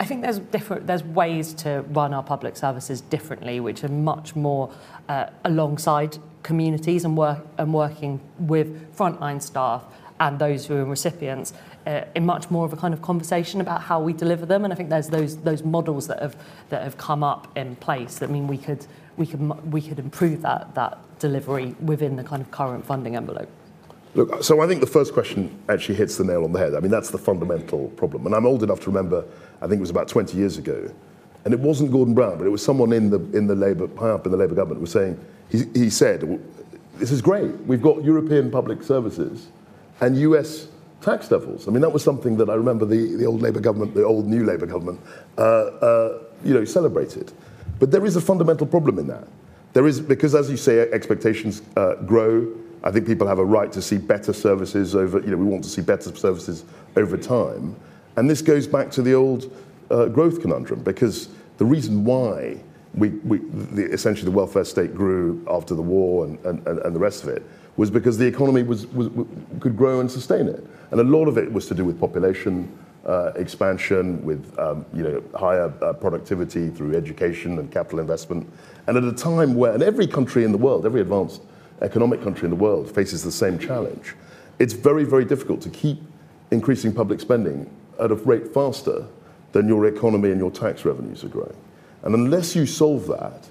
E: I think there's different. There's ways to run our public services differently, which are much more uh, alongside communities and work and working with frontline staff and those who are recipients uh, in much more of a kind of conversation about how we deliver them. And I think there's those those models that have that have come up in place that mean we could we could we could improve that that delivery within the kind of current funding envelope.
C: Look, so I think the first question actually hits the nail on the head. I mean, that's the fundamental problem. And I'm old enough to remember, I think it was about 20 years ago, and it wasn't Gordon Brown, but it was someone in the, in the Labour, high up in the Labour government, was saying, he, he said, this is great. We've got European public services and US tax levels. I mean, that was something that I remember the, the old Labour government, the old new Labour government, uh, uh, you know, celebrated. But there is a fundamental problem in that. There is, because as you say, expectations uh, grow. I think people have a right to see better services over, you know, we want to see better services over time. And this goes back to the old uh, growth conundrum, because the reason why we, we the, essentially the welfare state grew after the war and, and, and the rest of it was because the economy was, was, could grow and sustain it. And a lot of it was to do with population uh, expansion, with um, you know, higher uh, productivity through education and capital investment. And at a time where, and every country in the world, every advanced economic country in the world faces the same challenge, it's very, very difficult to keep increasing public spending at a rate faster than your economy and your tax revenues are growing. And unless you solve that,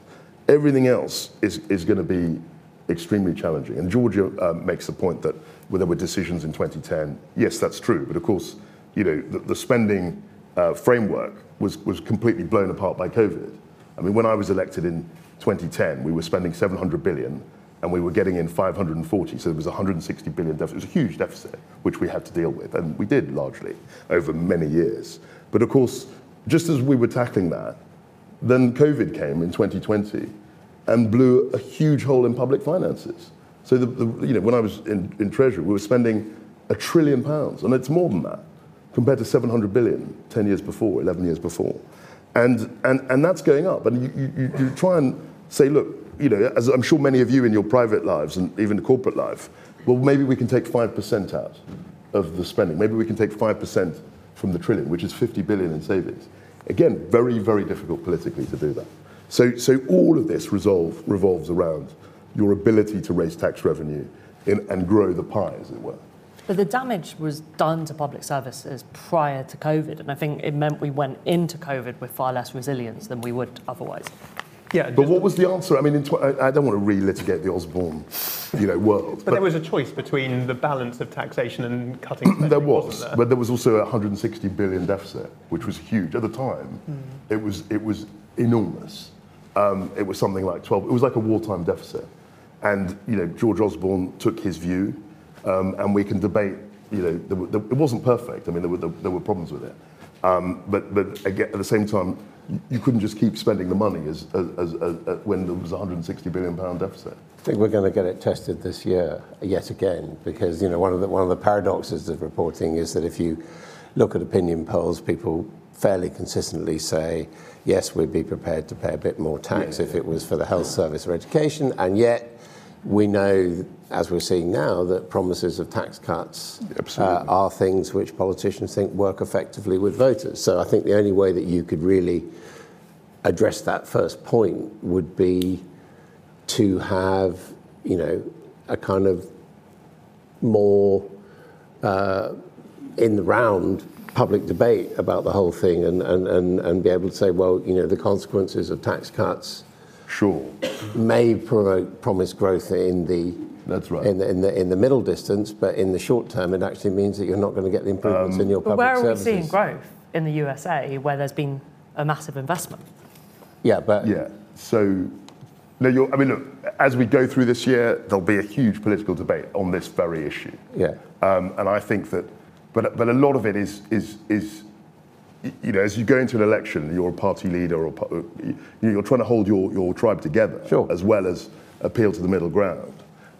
C: everything else is, is going to be extremely challenging. And Georgia uh, makes the point that well, there were decisions in 2010. Yes, that's true. But of course, you know, the, the spending uh, framework was, was completely blown apart by COVID. I mean, when I was elected in 2010, we were spending 700 billion and we were getting in 540. So there was 160 billion deficit. It was a huge deficit, which we had to deal with. And we did largely over many years. But of course, just as we were tackling that, then COVID came in 2020 and blew a huge hole in public finances. So, the, the, you know, when I was in, in Treasury, we were spending a trillion pounds, and it's more than that, compared to 700 billion 10 years before, 11 years before. And, and, and that's going up. And you, you, you try and say, look, you know, as I'm sure many of you in your private lives and even the corporate life, well, maybe we can take 5% out of the spending. Maybe we can take 5% from the trillion, which is 50 billion in savings. Again, very, very difficult politically to do that. So, so all of this resolve, revolves around your ability to raise tax revenue in, and grow the pie, as it were.
E: But the damage was done to public services prior to COVID, and I think it meant we went into COVID with far less resilience than we would otherwise.
C: Yeah, but what was the answer? I mean, tw- I don't want to relitigate the Osborne, you know, world.
A: but, but, there was a choice between the balance of taxation and cutting. Spending,
C: there was,
A: there?
C: but there was also a 160 billion deficit, which was huge at the time. Mm. It was it was enormous. Um, it was something like 12. It was like a wartime deficit. And you know, George Osborne took his view, um, and we can debate. You know, it wasn't perfect. I mean, there were, there, were problems with it. Um, but but again, at the same time, you couldn't just keep spending the money as, as, as, as uh, when there was a 160 billion pound deficit.
D: I think we're going to get it tested this year yet again because you know one of the one of the paradoxes of reporting is that if you look at opinion polls, people fairly consistently say yes, we'd be prepared to pay a bit more tax yeah. if it was for the health service or education, and yet we know, as we're seeing now, that promises of tax cuts uh, are things which politicians think work effectively with voters. So I think the only way that you could really address that first point would be to have, you know, a kind of more uh, in the round public debate about the whole thing and, and, and, and be able to say, well, you know, the consequences of tax cuts
C: sure
D: may promote promise growth in the
C: that's right
D: in the, in the in the middle distance, but in the short term, it actually means that you're not going to get the improvements
E: um,
D: in your public
E: where are
D: services.
E: we seeing growth in the USA, where there's been a massive investment?
D: Yeah, but
C: yeah, so No, you're, I mean, look, as we go through this year, there'll be a huge political debate on this very issue.
D: Yeah.
C: Um, and I think that, but, but a lot of it is, is, is, you know, as you go into an election, you're a party leader or you're trying to hold your, your tribe together
D: Sure.
C: as well as appeal to the middle ground.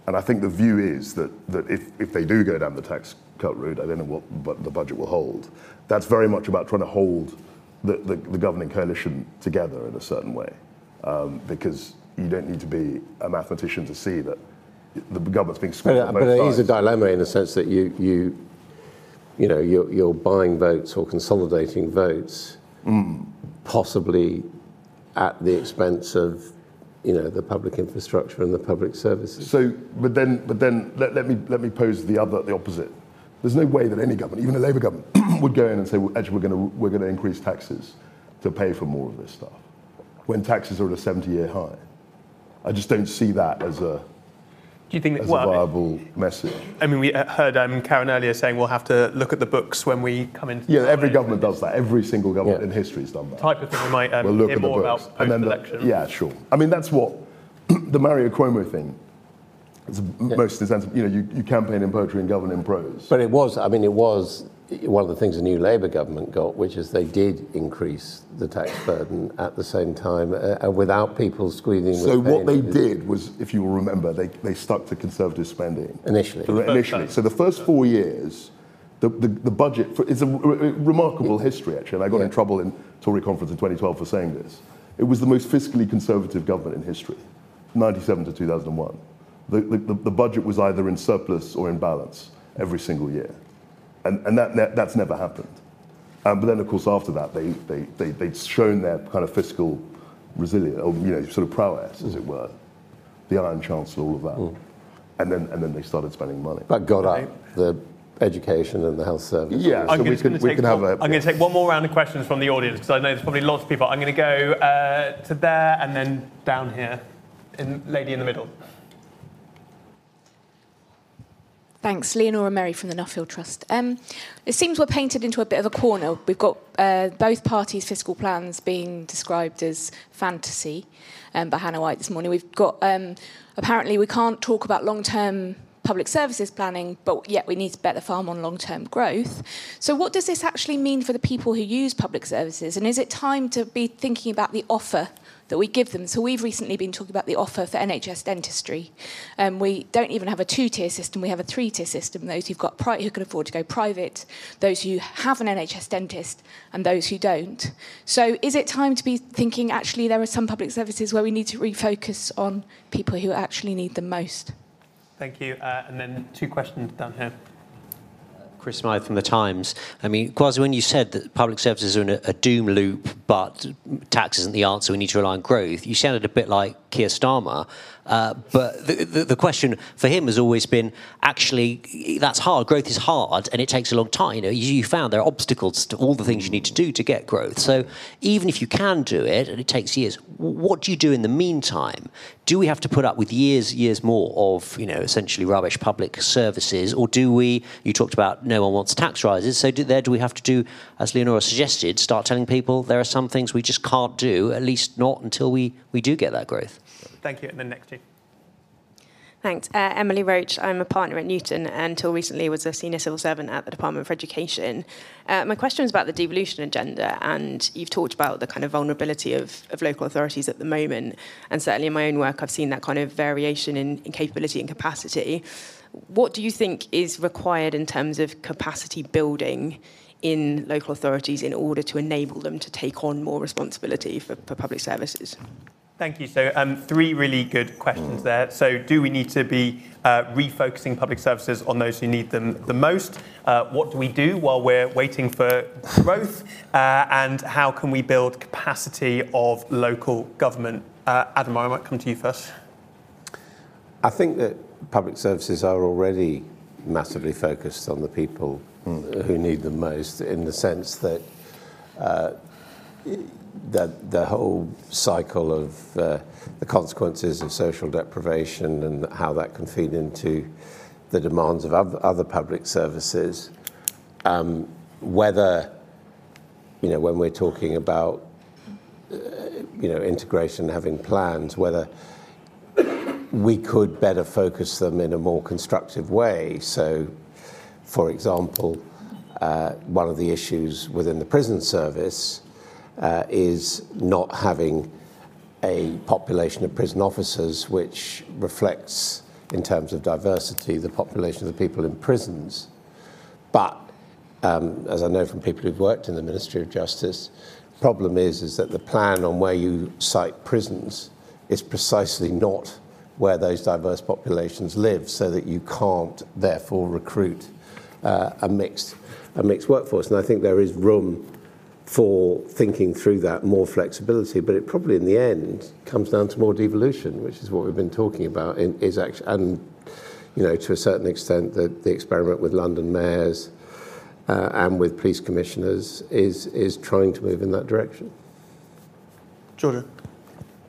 C: And I think the view is that, that if, if they do go down the tax cut route, I don't know what but the budget will hold, that's very much about trying to hold the, the, the governing coalition together in a certain way. Um, because you don't need to be a mathematician to see that the government's being
D: But,
C: squeezed
D: but
C: both
D: it is a dilemma in the sense that you, you, you know, you're, you're buying votes or consolidating votes, possibly at the expense of, you know, the public infrastructure and the public services.
C: So, but then, but then let, let me let me pose the other, the opposite. There's no way that any government, even a Labour government, would go in and say, well, actually, we're going to we're going to increase taxes to pay for more of this stuff, when taxes are at a 70-year high. I just don't see that as a
A: Do you think that,
C: as a
A: well,
C: viable message.
A: I mean, we heard um, Karen earlier saying we'll have to look at the books when we come into
C: Yeah, every government does that. Every single government
D: Yeah.
C: in history has done that.
A: type of thing we might um,
C: We'll look
A: hear
C: at the
A: more
C: books.
A: about
C: And then the-
A: post-election.
C: yeah, sure. I mean, that's what the Mario Cuomo thing. It's most insensitive. You know, you, you campaign in poetry and govern in prose.
D: But it was, I mean, it was one of the things the new Labour government got, which is they did increase the tax burden at the same time uh, and without people squeezing.
C: So what they did was, if you will remember, they, they stuck to conservative spending.
D: Initially.
C: So initially. So the first four years, the, the, the budget, for, it's a re- remarkable history actually, and I got in trouble in Tory conference in 2012 for saying this. It was the most fiscally conservative government in history, 97 to 2001. The, the, the the budget was either in surplus or in balance every single year. And, and that, that, that's never happened. Um, but then, of course, after that, they, they, they, they'd shown their kind of fiscal resilience, or, you know, sort of prowess, as it were. The Iron Chancellor, all of that. And, then, and then they started spending money.
D: But got up the education and the health service.
C: Yeah,
A: I'm
C: so we can,
A: gonna
C: we
A: take
C: can have
A: one-
C: a.
A: I'm going to take one more round of questions from the audience because I know there's probably lots of people. I'm going to go uh, to there and then down here, in, lady in the middle.
I: Thanks, Leonora Merry from the Nuffield Trust. Um, it seems we're painted into a bit of a corner. We've got uh, both parties' fiscal plans being described as fantasy um, by Hannah White this morning. We've got um, apparently we can't talk about long-term public services planning, but yet we need to bet the farm on long-term growth. So, what does this actually mean for the people who use public services? And is it time to be thinking about the offer? That we give them. So we've recently been talking about the offer for NHS dentistry. Um, we don't even have a two-tier system; we have a three-tier system. Those who've got pri- who can afford to go private, those who have an NHS dentist, and those who don't. So is it time to be thinking actually there are some public services where we need to refocus on people who actually need them most?
A: Thank you. Uh, and then two questions down here.
J: Chris Smyth from The Times. I mean, Kwasi, when you said that public services are in a, a doom loop, but tax isn't the answer, we need to rely on growth, you sounded a bit like Keir Starmer. Uh, but the, the, the question for him has always been actually, that's hard. Growth is hard and it takes a long time. You know, you, you found there are obstacles to all the things you need to do to get growth. So even if you can do it and it takes years, what do you do in the meantime? Do we have to put up with years, years more of, you know, essentially rubbish public services, or do we? You talked about no one wants tax rises, so do, there do we have to do, as Leonora suggested, start telling people there are some things we just can't do, at least not until we we do get that growth.
A: Thank you. And then next to you.
K: Thanks. Uh, Emily Roach. I'm a partner at Newton and until recently was a senior civil servant at the Department for Education. Uh, my question is about the devolution agenda, and you've talked about the kind of vulnerability of, of local authorities at the moment. And certainly in my own work, I've seen that kind of variation in, in capability and capacity. What do you think is required in terms of capacity building in local authorities in order to enable them to take on more responsibility for, for public services?
A: Thank you. So, um, three really good questions there. So, do we need to be uh, refocusing public services on those who need them the most? Uh, what do we do while we're waiting for growth? Uh, and how can we build capacity of local government? Uh, Adam, I might come to you first.
D: I think that public services are already massively focused on the people who need them most, in the sense that that the whole cycle of uh, the consequences of social deprivation and how that can feed into the demands of oth- other public services, um, whether you know when we're talking about uh, you know integration, having plans, whether we could better focus them in a more constructive way. So, for example, uh, one of the issues within the prison service is not having a population of prison officers which reflects, in terms of diversity, the population of the people in prisons. But um, as I know from people who've worked in the Ministry of Justice, the problem is is that the plan on where you site prisons is precisely not where those diverse populations live, so that you can't therefore recruit uh, a mixed a mixed workforce. And I think there is room for thinking through that more flexibility, but it probably in the end comes down to more devolution, which is what we've been talking about. In, is actually, and you know, to a certain extent, the, the experiment with London mayors uh, and with police commissioners is is trying to move in that direction.
A: Georgia.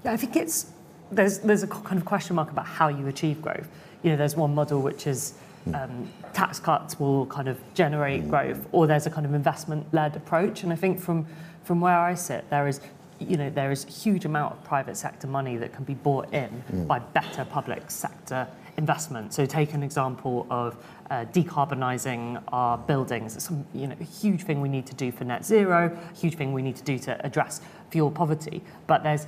E: Yeah, I think it's there's there's a kind of question mark about how you achieve growth. You know, there's one model which is um, tax cuts will kind of generate growth, or there's a kind of investment-led approach. And I think from from where I sit, there is you know there is a huge amount of private sector money that can be bought in mm. by better public sector investment. So take an example of uh, decarbonising our buildings. It's some, you know, a huge thing we need to do for net zero, a huge thing we need to do to address fuel poverty. But there's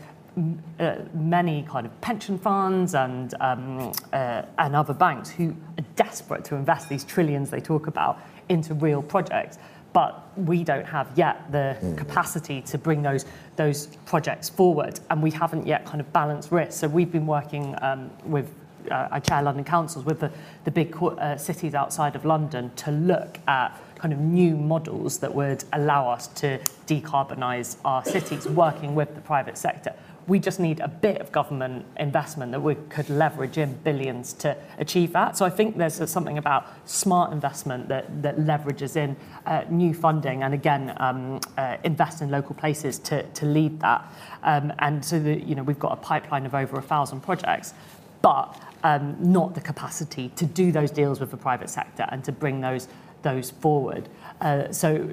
E: uh, many kind of pension funds and, um, uh, and other banks who are desperate to invest these trillions they talk about into real projects. But we don't have yet the mm. capacity to bring those, those projects forward, and we haven't yet kind of balanced risk. So we've been working um, with uh, I chair London councils with the, the big uh, cities outside of London to look at kind of new models that would allow us to decarbonise our cities, working with the private sector we just need a bit of government investment that we could leverage in billions to achieve that. So I think there's something about smart investment that, that leverages in uh, new funding and again um, uh, invest in local places to, to lead that. Um, and so you know we've got a pipeline of over a thousand projects, but um, not the capacity to do those deals with the private sector and to bring those those forward. Uh, so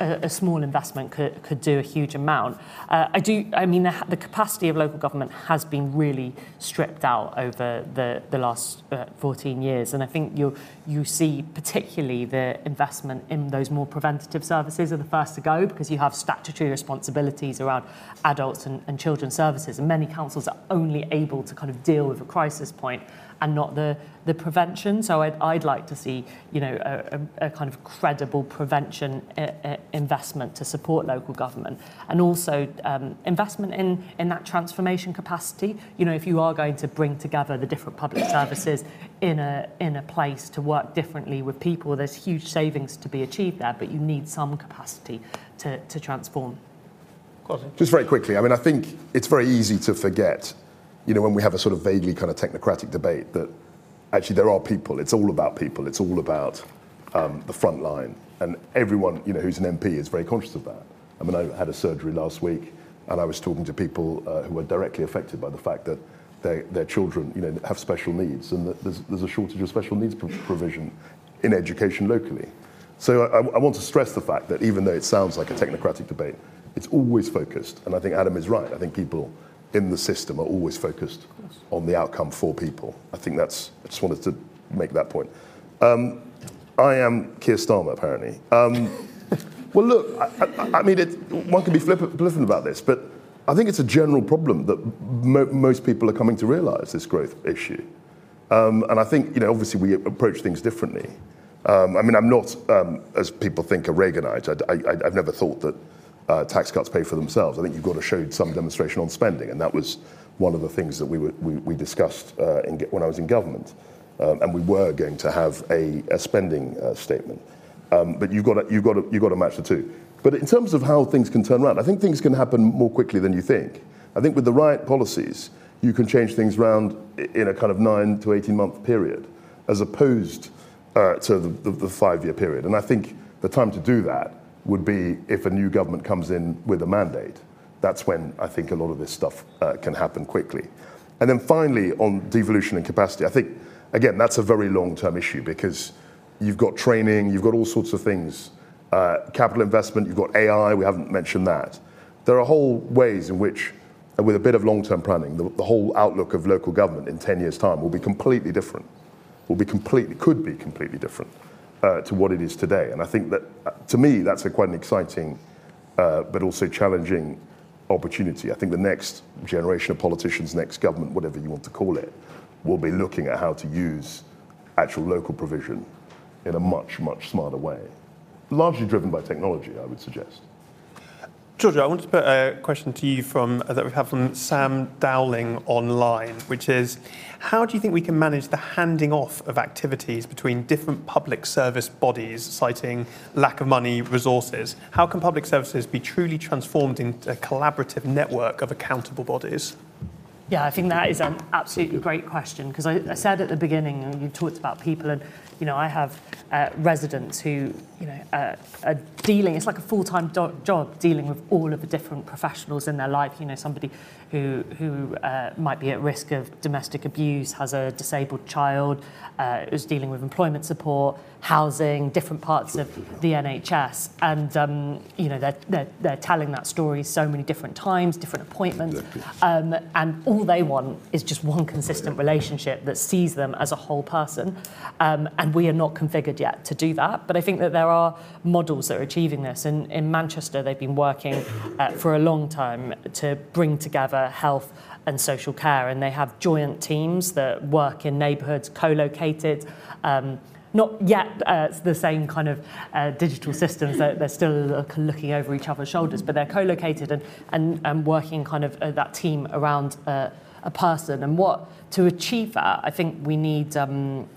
E: a, small investment could, do a huge amount. Uh, I mean, the, capacity of local government has been really stripped out over the last uh, 14 years, and I think you see particularly the investment in those more preventative services are the first to go because you have statutory responsibilities around adults and children's services, and many councils are only able to kind of deal with a crisis point and not the, the prevention. So I'd, I'd like to see, you know, a, a, kind of credible prevention uh, uh, investment to support local government, and also um, investment in in that transformation capacity. You know, if you are going to bring together the different public services in a in a place to work differently with people, there's huge savings to be achieved there, but you need some capacity to, to transform.
C: Just very quickly, I mean, I think it's very easy to forget you know, when we have a sort of vaguely kind of technocratic debate, that actually there are people. It's all about people. It's all about um, the front line. And everyone, you know, who's an MP is very conscious of that. I mean, I had a surgery last week, and I was talking to people uh, who were directly affected by the fact that their, their children, you know, have special needs, and that there's, there's a shortage of special needs provision in education locally. So I, I want to stress the fact that even though it sounds like a technocratic debate, it's always focused. And I think Adam is right. I think people in the system are always focused on the outcome for people. I think that's, I just wanted to make that point. Um, I am Keir Starmer, apparently. Um, well, look, I, I, I mean, it, one can be flippant about this, but I think it's a general problem that mo- most people are coming to realize this growth issue. Um, and I think, you know, obviously we approach things differently. Um, I mean, I'm not, um, as people think, a Reaganite. I, I've never thought that uh, tax cuts pay for themselves. I think you've got to show some demonstration on spending, and that was one of the things that we, were, we, we, discussed uh, in, when I was in government. Um, and we were going to have a, a spending uh, statement. Um, but you've got, to, you've, got to, you've got to match the two. But in terms of how things can turn around, I think things can happen more quickly than you think. I think with the right policies, you can change things around in a kind of nine to 18 month period, as opposed uh, to the, the, the five year period. And I think the time to do that would be if a new government comes in with a mandate. That's when I think a lot of this stuff uh, can happen quickly. And then finally, on devolution and capacity, I think, again, that's a very long term issue because you've got training, you've got all sorts of things, uh, capital investment, you've got AI, we haven't mentioned that. There are whole ways in which with a bit of long-term planning, the, the whole outlook of local government in 10 years' time will be completely different. Will be completely, could be completely different uh, to what it is today. And I think that, uh, to me, that's a quite an exciting, uh, but also challenging opportunity. I think the next generation of politicians, next government, whatever you want to call it, will be looking at how to use actual local provision in a much, much smarter way. Largely driven by technology, I would suggest.
A: Georgia, I want to put a question to you from uh, that we've from Sam Dowling online, which is how do you think we can manage the handing off of activities between different public service bodies, citing lack of money, resources? How can public services be truly transformed into a collaborative network of accountable bodies?
E: Yeah, I think that is an absolutely great question because I, I, said at the beginning, you talked about people, and you know, I have uh, residents who, you know, uh, are dealing. It's like a full-time do- job dealing with all of the different professionals in their life. You know, somebody who who uh, might be at risk of domestic abuse, has a disabled child, uh, is dealing with employment support, housing, different parts of the NHS, and um, you know they're, they're, they're telling that story so many different times, different appointments, um, and all they want is just one consistent relationship that sees them as a whole person, um, and we are not configured yet to do that. But I think that there are models that are achieving this. In, in Manchester, they've been working uh, for a long time to bring together health and social care, and they have joint teams that work in neighbourhoods, co-located. Um, not yet uh, the same kind of uh, digital systems. They're, they're still looking over each other's shoulders, but they're co-located and, and, and working kind of uh, that team around uh, a person. And what to achieve that, I think we need. Um,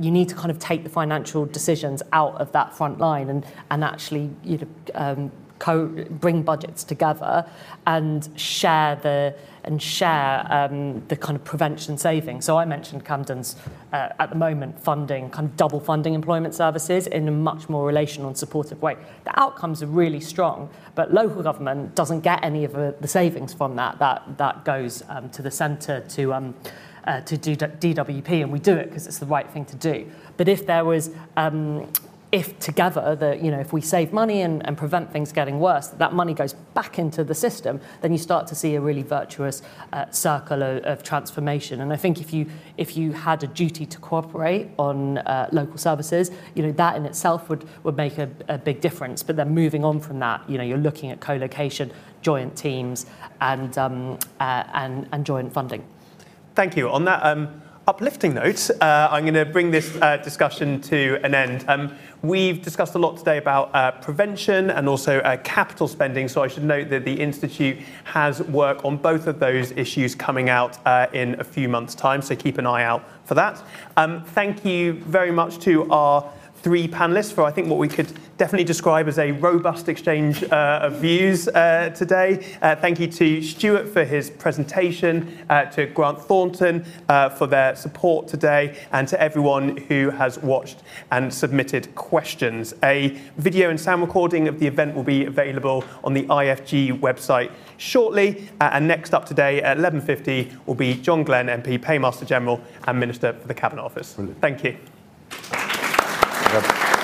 E: you need to kind of take the financial decisions out of that front line and, and actually you know, um, co- bring budgets together and share the and share um, the kind of prevention savings. So I mentioned Camden's uh, at the moment funding, kind of double funding employment services in a much more relational and supportive way. The outcomes are really strong, but local government doesn't get any of the savings from that. That, that goes um, to the centre to um, uh, to do DWP, and we do it because it's the right thing to do. But if there was um, if together that you know if we save money and, and prevent things getting worse that, money goes back into the system then you start to see a really virtuous uh, circle of, of, transformation. And i think if you if you had a duty to cooperate on uh, local services you know that in itself would would make a, a big difference. But then moving on from that you know you're looking at co-location joint teams and um, uh, and and joint funding
A: thank you on that um, uplifting note, uh, I'm going to bring this uh, discussion to an end. Um, we've discussed a lot today about uh, prevention and also uh, capital spending, so I should note that the Institute has work on both of those issues coming out uh, in a few months' time, so keep an eye out for that. Um, thank you very much to our three panelists for, I think, what we could definitely describe as a robust exchange uh, of views uh, today. Uh, thank you to Stuart for his presentation, uh, to Grant Thornton uh, for their support today, and to everyone who has watched and submitted questions. A video and sound recording of the event will be available on the IFG website shortly. And next up today at 11.50 will be John Glen, MP, Paymaster General and Minister for the Cabinet Office. Brilliant. Thank you. Ja.